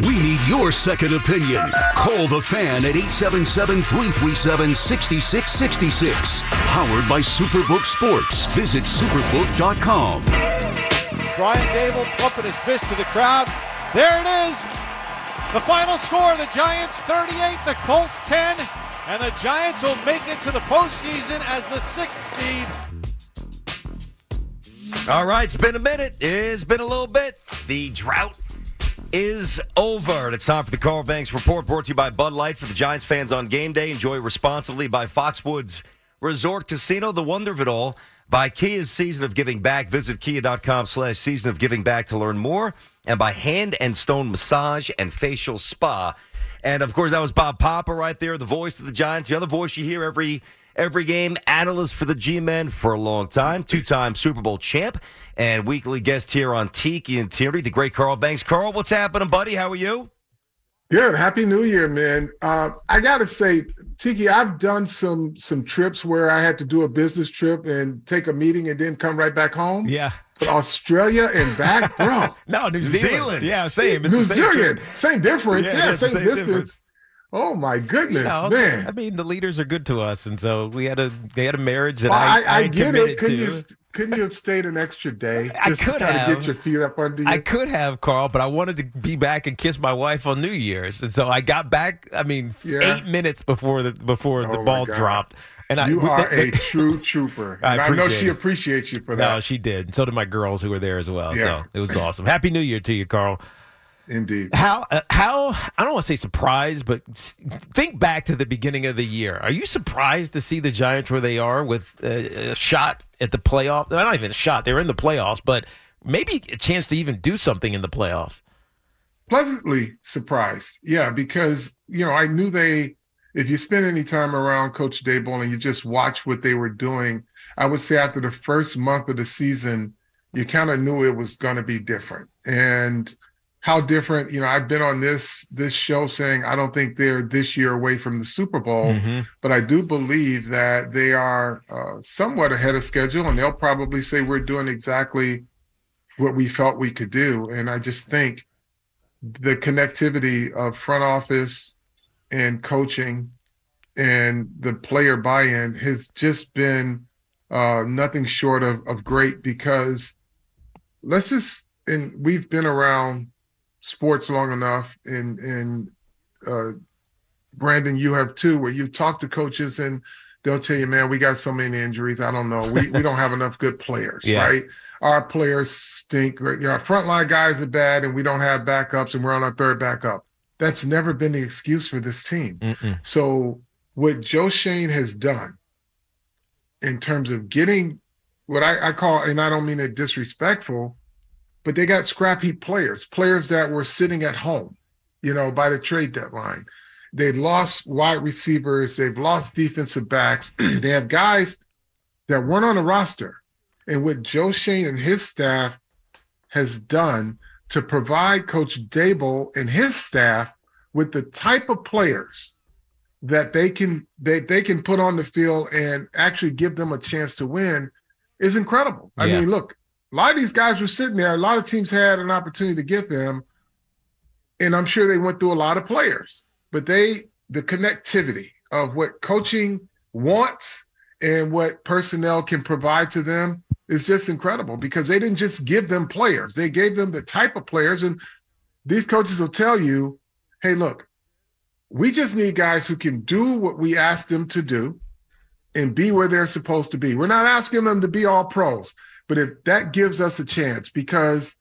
We need your second opinion. Call the fan at 877 337 6666. Powered by Superbook Sports. Visit superbook.com. Brian Daboll pumping his fist to the crowd. There it is. The final score the Giants 38, the Colts 10, and the Giants will make it to the postseason as the sixth seed. All right, it's been a minute. It's been a little bit. The drought is over. And it's time for the Carl Banks Report brought to you by Bud Light for the Giants fans on game day. Enjoy responsibly by Foxwoods Resort Casino, the wonder of it all. By Kia's Season of Giving Back. Visit kia.com slash season of giving back to learn more. And by Hand and Stone Massage and Facial Spa. And of course, that was Bob Papa right there, the voice of the Giants, the other voice you hear every every game, analyst for the G Men for a long time, two time Super Bowl champ, and weekly guest here on Tiki and Tierney, the great Carl Banks. Carl, what's happening, buddy? How are you? Good. Happy New Year, man. Uh, I gotta say, Tiki, I've done some some trips where I had to do a business trip and take a meeting and then come right back home. Yeah. But Australia and back, bro. no, New, New Zealand. Zealand. Yeah, same. It's New the same Zealand, same difference. Yeah, Yeah, same, same distance. difference. Oh my goodness, You know, man. I mean, the leaders are good to us, and so we had a they had a marriage that Well, I, I, I get it. Couldn't to. you couldn't you have stayed an extra day I could have. get your feet up under you? I could have, Carl, but I wanted to be back and kiss my wife on New Year's, and so I got back. I mean, Yeah. eight minutes before the before the Oh, my ball dropped, and I you are a true trooper. I And I, know she it. appreciates you for that. No, she did. So did my girls who were there as well. Yeah. So it was awesome. Happy New Year to you, Carl. Indeed. How uh, how I don't want to say surprised, but think back to the beginning of the year. Are you surprised to see the Giants where they are with uh, a shot at the playoff? Not even a shot; they're in the playoffs, but maybe a chance to even do something in the playoffs. pleasantly surprised. Yeah, because you know I knew they. If you spend any time around Coach Daboll and you just watch what they were doing, I would say after the first month of the season, you kind of knew it was going to be different. And how different, you know, I've been on this this show saying I don't think they're this year away from the Super Bowl, but I do believe that they are uh, somewhat ahead of schedule, and they'll probably say we're doing exactly what we felt we could do. And I just think the connectivity of front office and coaching and the player buy-in has just been uh, nothing short of, of great because let's just and we've been around sports long enough and and uh, Brandon you have too where you talk to coaches and they'll tell you man we got so many injuries I don't know we, we don't have enough good players Yeah. right our players stink. You know, our frontline guys are bad, and we don't have backups, and we're on our third backup. That's never been the excuse for this team. Mm-mm. So, what Joe Schoen has done in terms of getting what I, I call, and I don't mean it disrespectful, but they got scrappy players, players that were sitting at home, you know, by the trade deadline. They've lost wide receivers, they've lost defensive backs. they have guys that weren't on the roster. And what Joe Schoen and his staff has done to provide Coach Daboll and his staff with the type of players that they can they, they can put on the field and actually give them a chance to win is incredible. I Yeah. mean, look, a lot of these guys were sitting there. A lot of teams had an opportunity to get them, and I'm sure they went through a lot of players. But they the connectivity of what coaching wants and what personnel can provide to them is just incredible because they didn't just give them players; they gave them the type of players. And these coaches will tell you, hey, look, we just need guys who can do what we ask them to do and be where they're supposed to be. We're not asking them to be all pros, but if that gives us a chance, because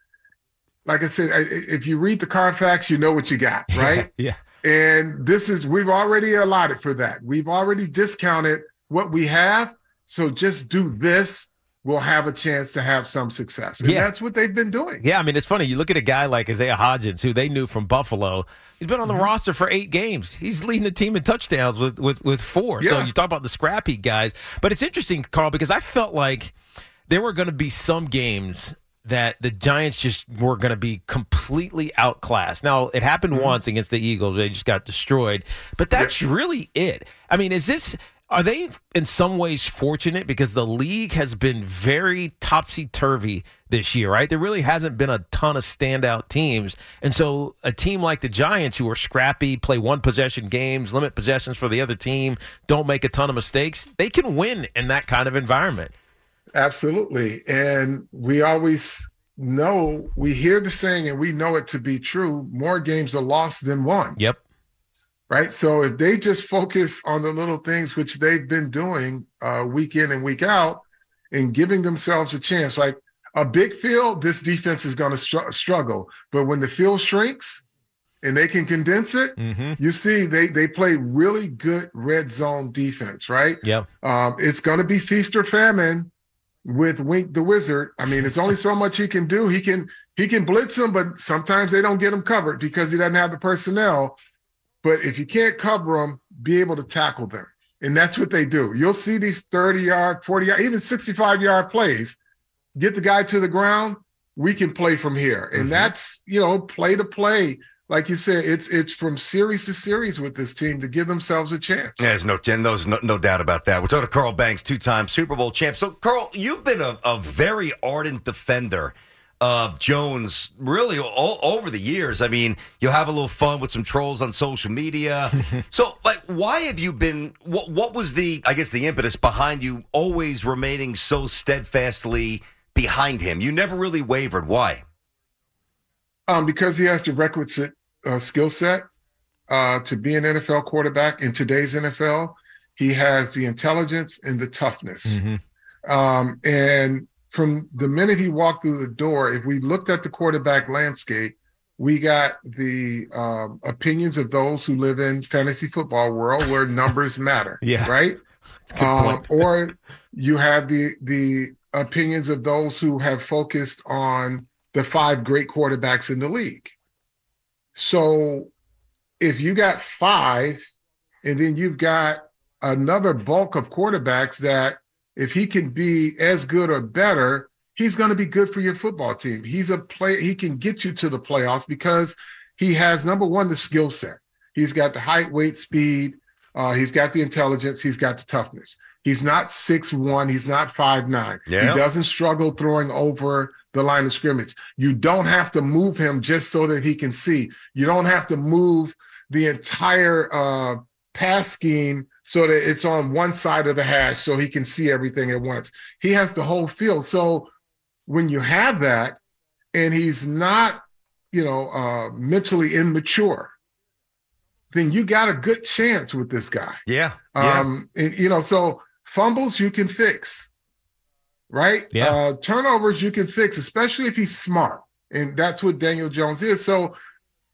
like I said, if you read the Carfax, you know what you got, right? yeah. And this is, we've already allotted for that. We've already discounted what we have. So just do this will have a chance to have some success. And Yeah. that's what they've been doing. Yeah, I mean, it's funny. You look at a guy like Isaiah Hodgins, who they knew from Buffalo. He's been on Mm-hmm. the roster for eight games. He's leading the team in touchdowns with with, with four. So you talk about the scrappy guys. But it's interesting, Carl, because I felt like there were going to be some games that the Giants just were going to be completely outclassed. Now, it happened Mm-hmm. once against the Eagles. They just got destroyed. But that's really it. I mean, is this are they in some ways fortunate because the league has been very topsy turvy this year, right? There really hasn't been a ton of standout teams. And so a team like the Giants, who are scrappy, play one possession games, limit possessions for the other team, don't make a ton of mistakes, they can win in that kind of environment. Absolutely. And we always know, we hear the saying and we know it to be true more games are lost than won. Yep. right? So if they just focus on the little things which they've been doing uh, week in and week out, and giving themselves a chance, like a big field, this defense is going to str- struggle. But when the field shrinks and they can condense it, Mm-hmm. you see they they play really good red zone defense, right? Yep. Um, it's going to be feast or famine with Wink the Wizard. I mean, it's only so much he can do. He can he can blitz them, but sometimes they don't get him covered because he doesn't have the personnel. But if you can't cover them, be able to tackle them, and that's what they do. You'll see these thirty yard, forty yard, even sixty five yard plays. Get the guy to the ground. We can play from here, and mm-hmm. that's you know play to play. Like you said, it's it's from series to series with this team to give themselves a chance. Yeah, There's no, and there's no, no doubt about that. We're talking to Carl Banks, two-time Super Bowl champ. So, Carl, you've been a, a very ardent defender of Jones, really all over the years. I mean, you'll have a little fun with some trolls on social media. so, like, why have you been? What, what was the, I guess, the impetus behind you always remaining so steadfastly behind him? You never really wavered. Why? Um, because he has the requisite uh, skill set uh, to be an NFL quarterback in today's NFL. He has the intelligence and the toughness. Um, and from the minute he walked through the door, if we looked at the quarterback landscape, we got the um, opinions of those who live in fantasy football world where numbers matter. Yeah. Right. That's a good Um, or you have the the opinions of those who have focused on the five great quarterbacks in the league. So if you got five, and then you've got another bulk of quarterbacks that if he can be as good or better, he's going to be good for your football team. He's a play, he can get you to the playoffs because he has number one, the skill set. He's got the height, weight, speed, uh, he's got the intelligence, he's got the toughness. He's not six one, he's not five nine. Yeah. He doesn't struggle throwing over the line of scrimmage. You don't have to move him just so that he can see. You don't have to move the entire uh, pass scheme so that it's on one side of the hash so he can see everything at once. He has the whole field. So when you have that, and he's not, you know, uh, mentally immature, then you got a good chance with this guy. Yeah. Yeah. Um, and, you know, so fumbles you can fix, right? Yeah. Uh, turnovers you can fix, especially if he's smart, and that's what Daniel Jones is. So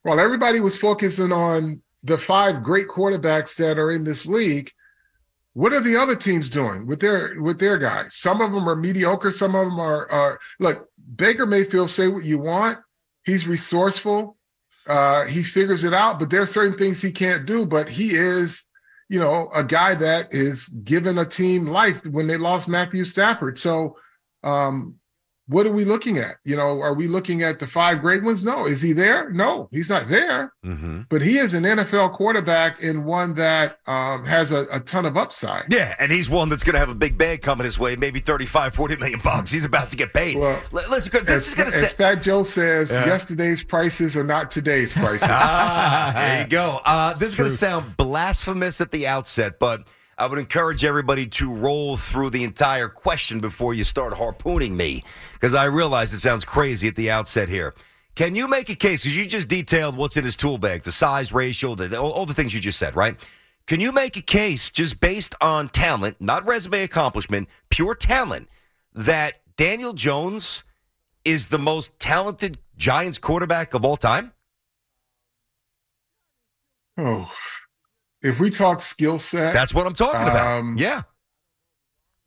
while everybody was focusing on the five great quarterbacks that are in this league, what are the other teams doing with their with their guys? Some of them are mediocre. Some of them are. are look, Baker Mayfield say what you want. He's resourceful. Uh, he figures it out, but there are certain things he can't do. But he is, you know, a guy that is giving a team life when they lost Matthew Stafford. So, um, what are we looking at? You know, are we looking at the five great ones? No. Is he there? No, he's not there. mm-hmm. But he is an NFL quarterback and one that um, has a, a ton of upside. Yeah, and he's one that's going to have a big bag coming his way, maybe 35, 40 million bucks. He's about to get paid. Well, L- Listen, this As, is going to as. Fat Joe says, Yeah. yesterday's prices are not today's prices. Ah, there you go. Uh, this is going to sound blasphemous at the outset, but I would encourage everybody to roll through the entire question before you start harpooning me, because I realize it sounds crazy at the outset here. Can you make a case because you just detailed what's in his tool bag, the size ratio, the, all, all the things you just said, right? Can you make a case just based on talent, not resume accomplishment, pure talent, that Daniel Jones is the most talented Giants quarterback of all time? Oh, if we talk skill set, That's what I'm talking about. Um, yeah.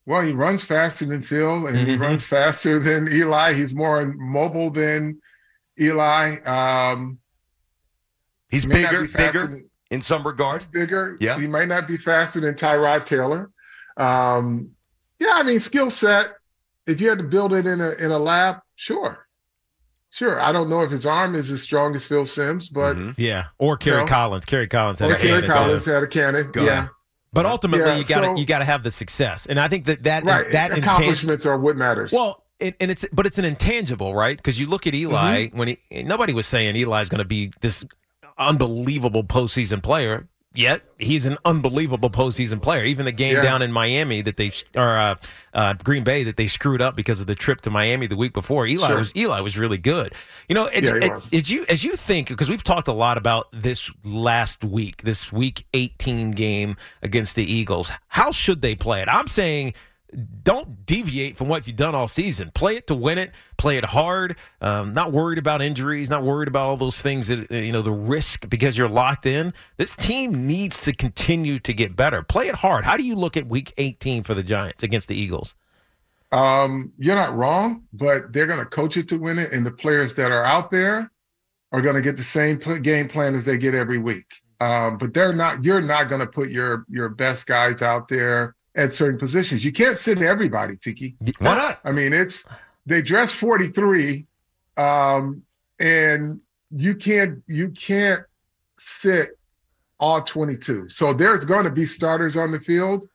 well, he runs faster than Phil, and he Mhm. runs faster than Eli. He's more mobile than Eli. Um, He's bigger, be bigger than- in some regard. bigger. Yeah. He might not be faster than Tyrod Taylor. Um, yeah, I mean, skill set. If you had to build it in a in a lab, sure. Sure. I don't know if his arm is as strong as Phil Simms, but Mhm. Yeah, or Kerry No. Collins. Kerry Collins had or a Kerry cannon, too. Collins had a cannon. Go yeah. ahead. But ultimately, Yeah, you got to so- you got to have the success, and I think that that Right. that intangible. Accomplishments are what matters. Well, and, and it's but it's an intangible, right? Because you look at Eli Mm-hmm. when he nobody was saying Eli's going to be this unbelievable postseason player. Yet he's an unbelievable postseason player. Even the game Yeah. down in Miami that they or uh, uh, Green Bay that they screwed up because of the trip to Miami the week before. Eli Sure. was Eli was really good. You know, it's, Yeah, it- you as you think because we've talked a lot about this last week, this week eighteen game against the Eagles. How should they play it? I'm saying don't deviate from what you've done all season. Play it to win it. Play it hard. Um, not worried about injuries. Not worried about all those things that uh, you know the risk because you're locked in. This team needs to continue to get better. Play it hard. How do you look at Week 18 for the Giants against the Eagles? Um, you're not wrong, but they're going to coach it to win it, and the players that are out there are going to get the same game plan as they get every week. Um, but they're not. You're not going to put your your best guys out there at certain positions. You can't sit everybody, Tiki. Why not? I mean, it's they dress 43, um, and you can't you can't sit all 22. So there's going to be starters on the field.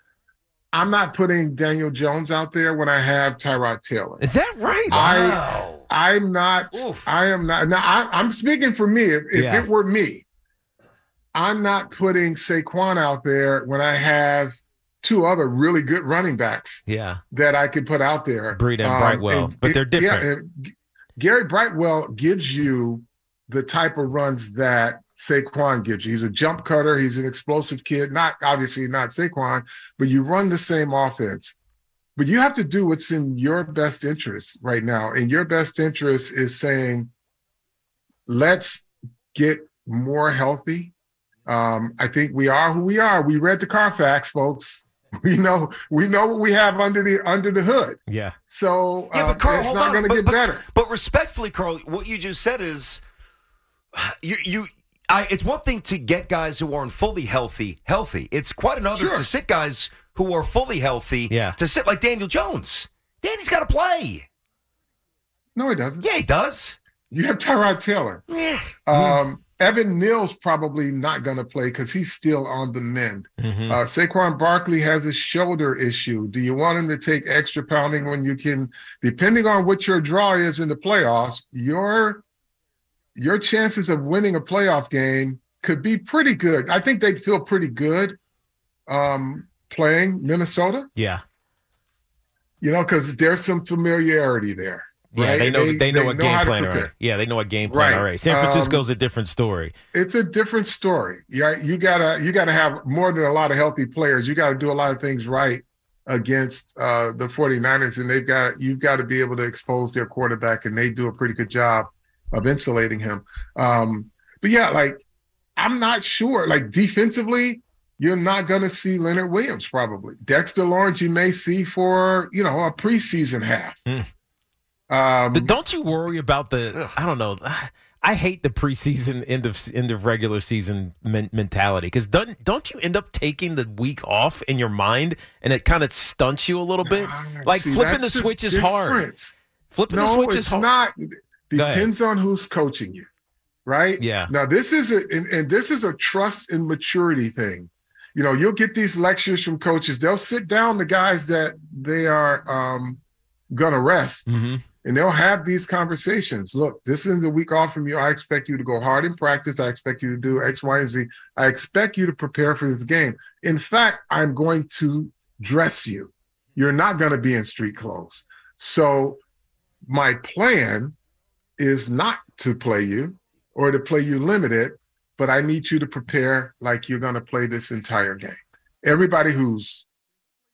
I'm not putting Daniel Jones out there when I have Tyrod Taylor. Is that right? I- Wow. I'm not. Oof. I am not. Now I, I'm speaking for me. If, if Yeah. it were me, I'm not putting Saquon out there when I have two other really good running backs yeah. that I could put out there. Breida and Brightwell, but they're different. Yeah, and Gary Brightwell gives you the type of runs that Saquon gives you. He's a jump cutter. He's an explosive kid. Not obviously not Saquon, but you run the same offense. But you have to do what's in your best interest right now. And your best interest is saying, let's get more healthy. Um, I think we are who we are. We read the Carfax, folks. We know we know what we have under the under the hood. Yeah. So Yeah, uh, but Carl, it's not going to get but- better. But respectfully, Carl, what you just said is you you. I, it's one thing to get guys who aren't fully healthy healthy. It's quite another Sure. to sit guys who are fully healthy. Yeah. To sit like Daniel Jones. Danny's got to play. No, he doesn't. Yeah, he does. You have Tyrod Taylor. Yeah. Um, Evan Neal's probably not going to play because he's still on the mend. Mhm. Uh, Saquon Barkley has a shoulder issue. Do you want him to take extra pounding when you can? Depending on what your draw is in the playoffs, your your chances of winning a playoff game could be pretty good. I think they'd feel pretty good um, playing Minnesota. Yeah. You know, because there's some familiarity there. Yeah, right? they know they, know what game to plan already. Yeah, they know what game plan Right. already. San Um, Francisco's a different story. it's a different story. Yeah, you gotta you gotta have more than a lot of healthy players. You gotta do a lot of things right against uh, the 49ers, and they've got you've got to be able to expose their quarterback, and they do a pretty good job of insulating him. Um, but yeah, like I'm not sure. Like defensively, you're not gonna see Leonard Williams probably. Dexter Lawrence, you may see for you know a preseason half. Hmm. Um, don't you worry about the? I don't know. I hate the preseason end of end of regular season men- mentality because don't don't you end up taking the week off in your mind and it kind of stunts you a little bit? Like see, flipping the switch is hard. Flipping the switch is hard. not. Depends on who's coaching you, right? Yeah. Now this is a and, and this is a trust and maturity thing. You know, you'll get these lectures from coaches. They'll sit down the guys that they are um, gonna rest, Mhm. And they'll have these conversations. Look, this is a week off from you. I expect you to go hard in practice. I expect you to do X, Y, and Z. I expect you to prepare for this game. In fact, I'm going to dress you. You're not going to be in street clothes. So my plan is not to play you or to play you limited, but I need you to prepare like you're going to play this entire game. Everybody who's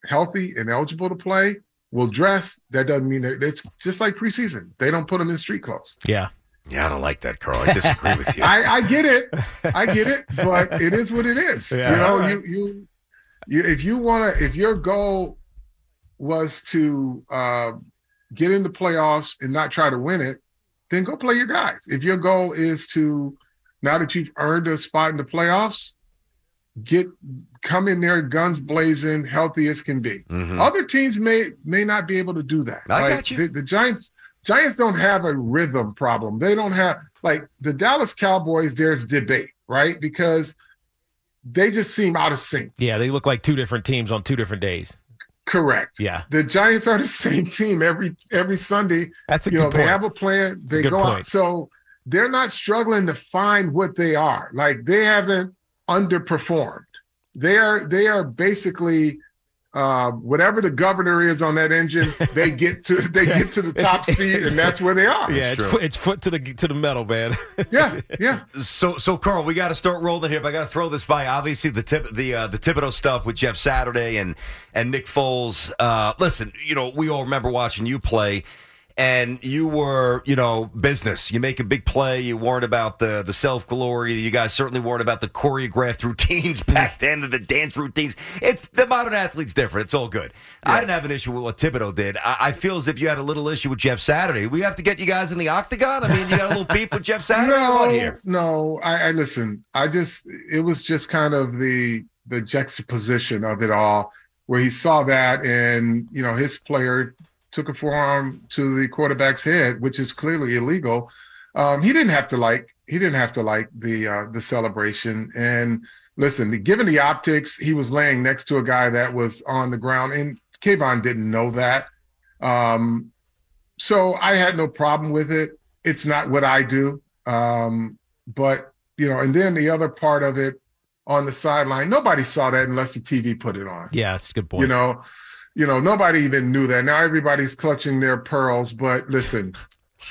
healthy and eligible to play will dress. That doesn't mean that it's just like preseason. They don't put them in street clothes. Yeah. Yeah, I don't like that, Carl. I disagree with you. I, I get it. I get it, but it is what it is. Yeah. you know, you you you if you want to if your goal was to uh, get in the playoffs and not try to win it, then go play your guys. If your goal is to now that you've earned a spot in the playoffs, get come in there guns blazing, healthy as can be. Mhm. Other teams may may not be able to do that. I Like, got you. The, the Giants Giants don't have a rhythm problem. They don't have like the Dallas Cowboys. There's debate, right? Because they just seem out of sync. Yeah, they look like two different teams on two different days. Correct. Yeah. The Giants are the same team every every Sunday. That's a you good know, point. they have a plan. They Good go out. So they're not struggling to find what they are. Like they haven't underperformed. They are they are basically uh, whatever the governor is on that engine, they get to they get to the top speed, and that's where they are. yeah, it's foot, it's foot to the to the metal, man. yeah, yeah. So, so Carl, we got to start rolling here. But I got to throw this by. Obviously, the tip, the uh, the Thibodeaux stuff with Jeff Saturday and and Nick Foles. Uh, listen, you know, we all remember watching you play, and you were, you know, business. You make a big play. You weren't about the the self glory. You guys certainly weren't about the choreographed routines back then, the dance routines. It's the modern athlete's different. It's all good. I didn't have an issue with what Thibodeaux did. I, I feel as if you had a little issue with Jeff Saturday. We have to get you guys in the octagon. I mean, you got a little beef with Jeff Saturday. No, here? no. I, I listen. I just it was just kind of the the juxtaposition of it all, where he saw that, and you know, his player took a forearm to the quarterback's head, which is clearly illegal. Um, he didn't have to like he didn't have to like the uh, the celebration. And listen, given the optics, he was laying next to a guy that was on the ground, and Kayvon didn't know that. Um, so I had no problem with it. It's not what I do. Um, but you know, and then the other part of it on the sideline, nobody saw that unless the TV put it on. yeah, that's a good point. You know, you know, nobody even knew that. Now everybody's clutching their pearls, but listen,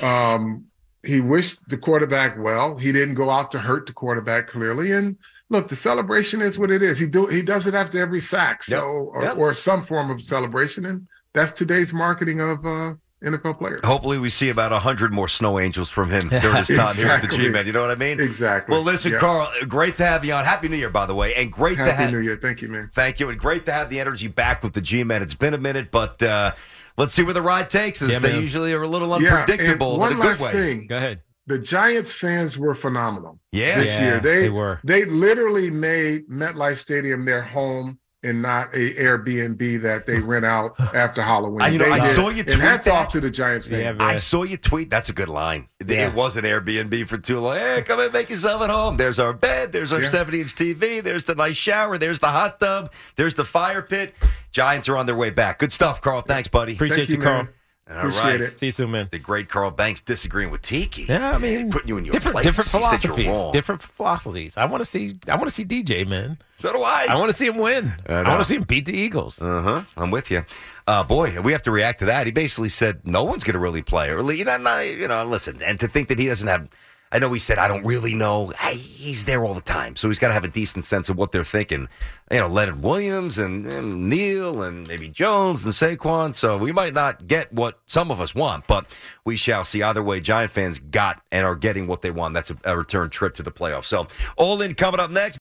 um, he wished the quarterback well. He didn't go out to hurt the quarterback clearly. And look, the celebration is what it is. He do he does it after every sack, so or, Yep. or some form of celebration, and that's today's marketing of uh, NFL players. Hopefully, we see about 100 more snow angels from him during his time here at the Exactly. G Men. You know what I mean? Exactly. Well, listen, Yeah. Carl, great to have you on. Happy New Year, by the way. And great to Happy have. New Year. Thank you, man. Thank you. And great to have the energy back with the G Men. It's been a minute, but uh, let's see where the ride takes us. Yeah, they man. usually are a little unpredictable and one in a good last way. thing. Go ahead. The Giants fans were phenomenal Yeah. this Yeah, year. They, they were. They literally made MetLife Stadium their home and not a Airbnb that they rent out after Halloween. I- you know, They I did. saw you tweet And hats that. off to the Giants fans. Yeah, man. I saw you tweet. That's a good line. Yeah. It was an Airbnb for too long. Hey, come and make yourself at home. There's our bed. There's our Yeah. 70 inch TV. There's the nice shower. There's the hot tub. There's the fire pit. Giants are on their way back. Good stuff, Carl. Thanks, buddy. Appreciate Thank you, you, Carl. man. All Appreciate right. it. See you soon, man. The great Carl Banks disagreeing with Tiki. Yeah, I mean, putting you in your different place. different He you're philosophies. wrong. Different philosophies. I want to see. I want to see DJ, man. So do I. I want to see him win. I I, know. want to see him beat the Eagles. Uh huh. I'm with you. Uh, boy, we have to react to that. He basically said no one's going to really play, or you know, not, you know, listen, and to think that he doesn't have. I know he said I don't really know. I, he's there all the time, so he's got to have a decent sense of what they're thinking. You know, Leonard Williams and, and Neal and maybe Jones and Saquon. So we might not get what some of us want, but we shall see. Either way, Giant fans got and are getting what they want. That's a, a return trip to the playoffs. So all in coming up next.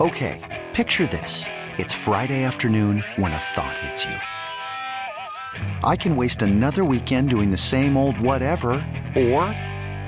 Okay, picture this. It's Friday afternoon when a thought hits you. I can waste another weekend doing the same old whatever, or